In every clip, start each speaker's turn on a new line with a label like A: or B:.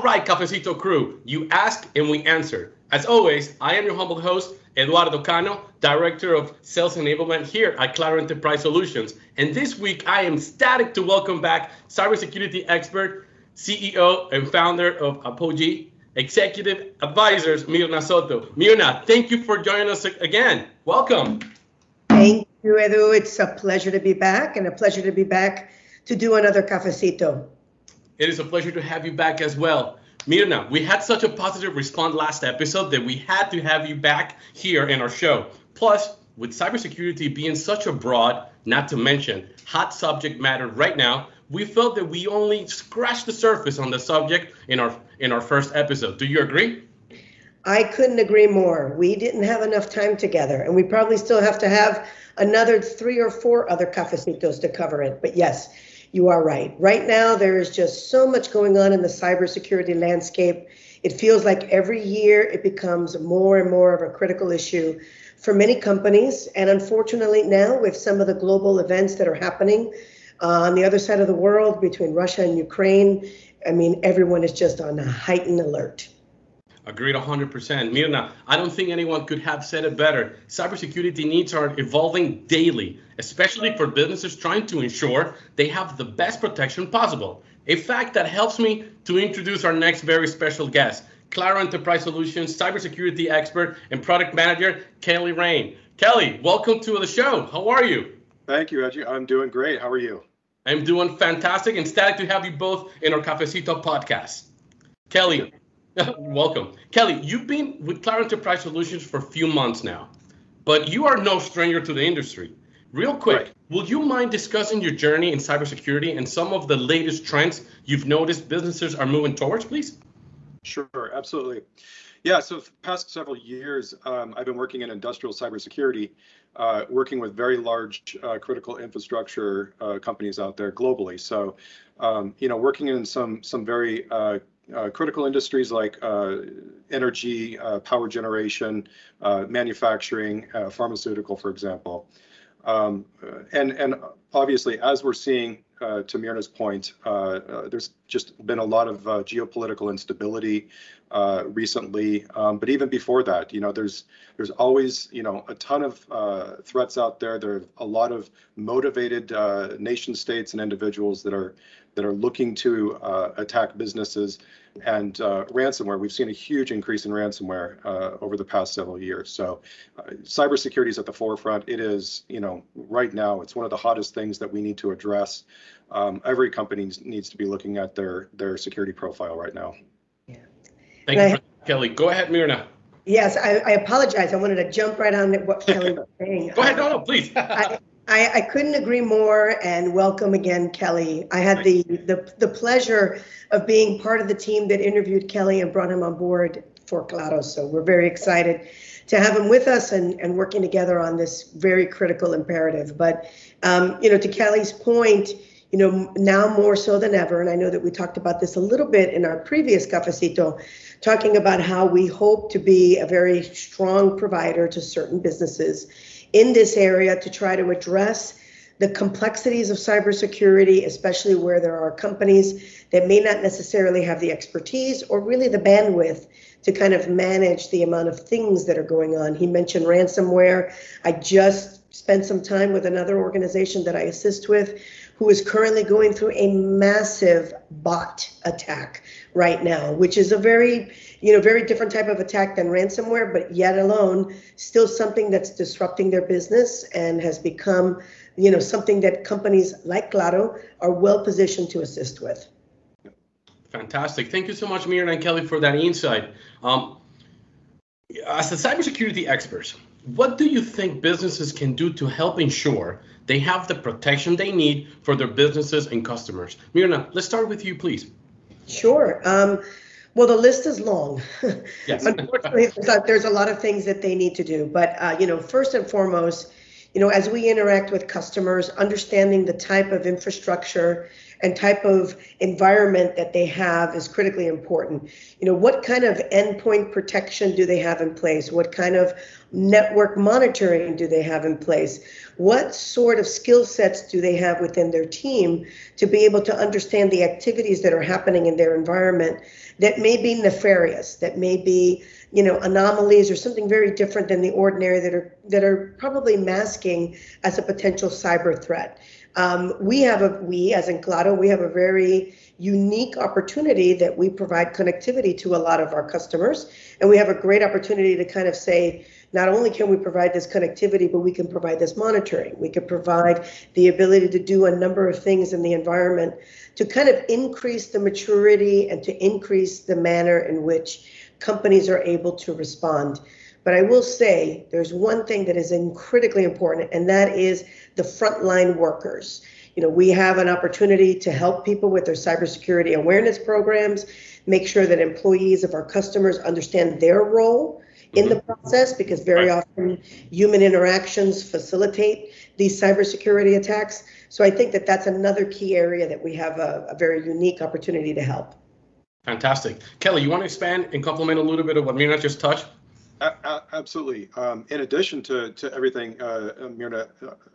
A: Cafecito crew. You ask and we answer. As always, I am your humble host, Eduardo Cano, Director of Sales Enablement here at Claro Enterprise Solutions. And this week, I am ecstatic to welcome back cybersecurity expert, CEO, and founder of Apogee Executive Advisors, Myrna Soto. Myrna, thank you for joining us again. Welcome.
B: Thank you, Edu. It's a pleasure to be back and a pleasure to be back to do another cafecito.
A: It is a pleasure to have you back as well. Myrna, we had such a positive response last episode that we had to have you back here in our show. Plus, with cybersecurity being such a broad, not to mention hot subject matter right now, we felt that we only scratched the surface on the subject in our in our first episode. Do you agree?
B: I couldn't agree more. We didn't have enough time together, and we probably still have to have another three or four other cafecitos to cover it. But yes, you are right. Right now, there is just so much going on in the cybersecurity landscape. It feels like every year it becomes more and more of a critical issue for many companies. And unfortunately, now with some of the global events that are happening uh, on the other side of the world between Russia and Ukraine, I mean, everyone is just on a heightened alert.
A: Agreed 100%. Myrna, I don't think anyone could have said it better. Cybersecurity needs are evolving daily, especially for businesses trying to ensure they have the best protection possible. A fact that helps me to introduce our next very special guest, Claro Enterprise Solutions cybersecurity expert and product manager, Kelly Rain. Kelly, welcome to the show. How are you?
C: Thank you, Edgy. I'm doing great. How are you?
A: I'm doing fantastic and ecstatic to have you both in our Cafecito podcast. Kelly, Welcome. Kelly, you've been with Claro Enterprise Solutions for a few months now, but you are no stranger to the industry. Real quick, right. would you mind discussing your journey in cybersecurity and some of the latest trends you've noticed businesses are moving towards, please?
C: Sure, absolutely. Yeah, so the past several years, um, I've been working in industrial cybersecurity, uh, working with very large uh, critical infrastructure uh, companies out there globally. So, um, you know, working in some some very uh, critical industries like uh, energy, uh, power generation, uh, manufacturing, uh, pharmaceutical, for example. Um, and, and obviously, as we're seeing, to Myrna's point, there's just been a lot of geopolitical instability recently. Um, but even before that, you know, there's there's always you know a ton of threats out there. There are a lot of motivated nation states and individuals that are that are looking to uh, attack businesses. And uh, ransomware, we've seen a huge increase in ransomware uh, over the past several years. So uh, cybersecurity is at the forefront. It is, you know, right now, it's one of the hottest things that we need to address. Um, every company needs to be looking at their, their security profile right now.
A: Yeah. Thank you, Kelly. Go ahead, Myrna.
B: Yes, I, I, apologize. I wanted to jump right on what Kelly was saying.
A: Go ahead, no, no, please. I,
B: I, I, couldn't agree more and welcome again kelly i had the, the the pleasure of being part of the team that interviewed kelly and brought him on board for claro so we're very excited to have him with us and, and working together on this very critical imperative. But um, you know to kelly's point you know now more so than ever and i know that we talked about this a little bit in our previous cafecito talking about how we hope to be a very strong provider to certain businesses in this area to try to address the complexities of cybersecurity, especially where there are companies that may not necessarily have the expertise or really the bandwidth to kind of manage the amount of things that are going on. He mentioned ransomware. I just spent some time with another organization that I assist with who is currently going through a massive bot attack right now, which is a very, you know, very different type of attack than ransomware, but yet alone still something that's disrupting their business and has become, you know, something that companies like Claro are well positioned to assist with.
A: Fantastic. Thank you so much, Myrna and Kelly, for that insight. Um, as a cybersecurity experts, what do you think businesses can do to help ensure they have the protection they need for their businesses and customers? Myrna, let's start with you, please.
B: Sure. Um, well, the list is long. Yes. Unfortunately, there's a lot of things that they need to do. But uh, you know, first and foremost, you know, as we interact with customers, understanding the type of infrastructure and type of environment that they have is critically important. You know, what kind of endpoint protection do they have in place? What kind of network monitoring do they have in place? What sort of skill sets do they have within their team to be able to understand the activities that are happening in their environment that may be nefarious, that may be, you know, anomalies or something very different than the ordinary that are that are probably masking as a potential cyber threat. Um, we have a we as in Claro, we have a very unique opportunity that we provide connectivity to a lot of our customers, and we have a great opportunity to kind of say not only can we provide this connectivity, but we can provide this monitoring. We can provide the ability to do a number of things in the environment to kind of increase the maturity and to increase the manner in which companies are able to respond. But I will say there's one thing that is critically important, and that is the frontline workers. You know, we have an opportunity to help people with their cybersecurity awareness programs, make sure that employees of our customers understand their role in the mm-hmm. process because very often human interactions facilitate these cybersecurity attacks. So I think that that's another key area that we have a, a very unique opportunity to help.
A: Fantastic. Kelly, you want to expand and complement a little bit of what Myrna just touched?
C: absolutely. Um, in addition to, to everything uh, Myrna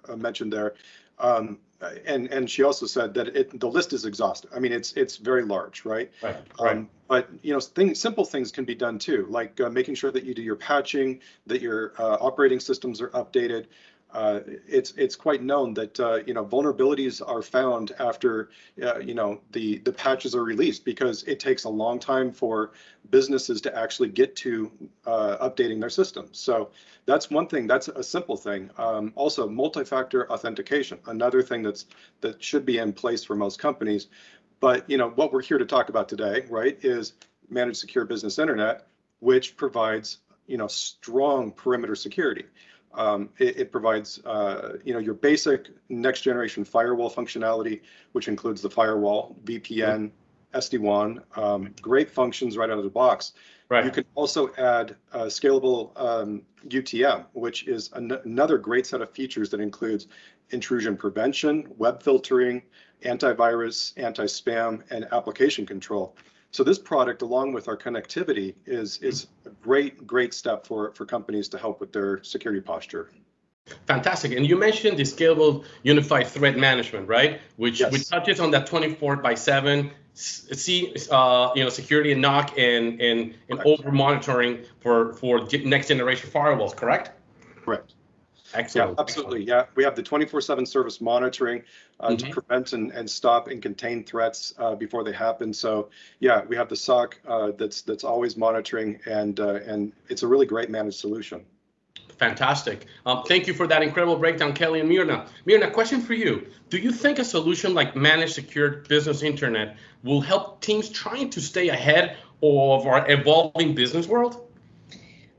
C: uh, mentioned there, um, and and she also said that it, the list is exhaustive. I mean, it's it's very large, right?
A: Right. right.
C: Um, but you know, things simple things can be done too, like uh, making sure that you do your patching, that your uh, operating systems are updated, uh, it's it's quite known that uh, you know vulnerabilities are found after uh, you know the the patches are released because it takes a long time for businesses to actually get to uh, updating their systems. So that's one thing. That's a simple thing. Um, also, multi-factor authentication, another thing that's that should be in place for most companies. But you know what we're here to talk about today, right, is managed secure business internet, which provides you know strong perimeter security. Um, it, it, provides, uh, you know, your basic next generation firewall functionality, which includes the firewall, VPN, SD-WAN, um, great functions right out of the box. Right. You can also add uh, scalable um, UTM, which is an another great set of features that includes intrusion prevention, web filtering, antivirus, anti-spam, and application control. So this product, along with our connectivity, is is great great step for for companies to help with their security posture.
A: Fantastic. And you mentioned the scalable unified threat management, right? Which yes. which touches on that 24 by 7 see uh, you know security and NOC and and and over monitoring for for next generation firewalls, correct?
C: Correct.
A: Excellent.
C: Yeah, absolutely. Yeah, we have the 24/7 service monitoring uh, mm-hmm. to prevent and, and stop and contain threats uh, before they happen. So yeah, we have the SOC uh, that's that's always monitoring, and uh, and it's a really great managed solution.
A: Fantastic. Um, thank you for that incredible breakdown, Kelly and Myrna. Myrna, question for you. Do you think a solution like managed secured business internet will help teams trying to stay ahead of our evolving business world?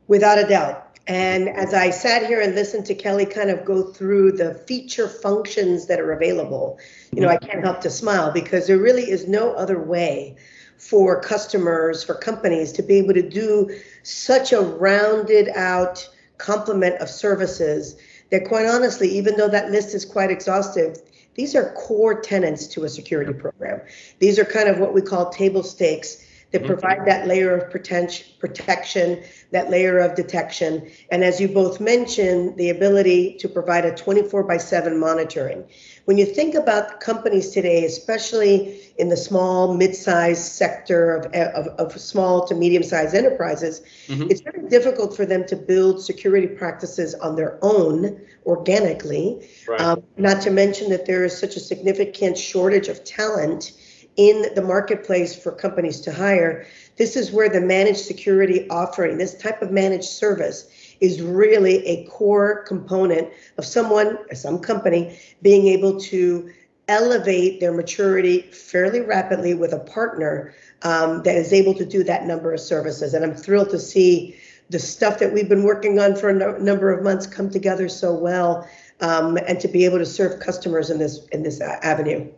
B: Without a doubt. And as I sat here and listened to Kelly kind of go through the feature functions that are available, you know, I can't help to smile because there really is no other way for customers, for companies to be able to do such a rounded out complement of services that quite honestly, even though that list is quite exhaustive, these are core tenants to a security program. These are kind of what we call table stakes that mm-hmm. provide that layer of protection, that layer of detection. And as you both mentioned, the ability to provide a 24 by 7 monitoring. When you think about companies today, especially in the small, mid-sized sector of, of, of small to medium-sized enterprises, mm-hmm. it's very difficult for them to build security practices on their own organically. Right. Um, not to mention that there is such a significant shortage of talent in the marketplace for companies to hire. This is where the managed security offering, this type of managed service, is really a core component of someone, some company, being able to elevate their maturity fairly rapidly with a partner um, that is able to do that number of services. And I'm thrilled to see the stuff that we've been working on for a no- number of months come together so well, um, and to be able to serve customers in this in this avenue.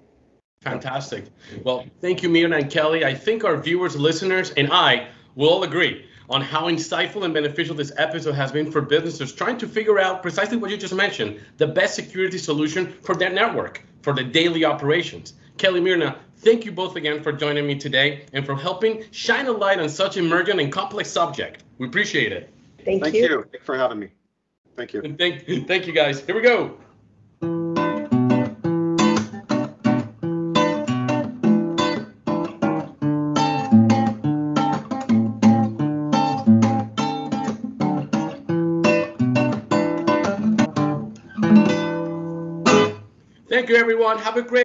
A: Fantastic. Well, thank you, Myrna and Kelly. I think our viewers, listeners, and I will all agree on how insightful and beneficial this episode has been for businesses trying to figure out precisely what you just mentioned the best security solution for their network, for the daily operations. Kelly Myrna, uh, thank you both again for joining me today and for helping shine a light on such emergent and complex subject. We appreciate it.
B: Thank,
C: thank
B: you.
C: you. Thank you for having me. Thank you.
A: And thank, thank you, guys. Here we go. Thank you, everyone. Have a great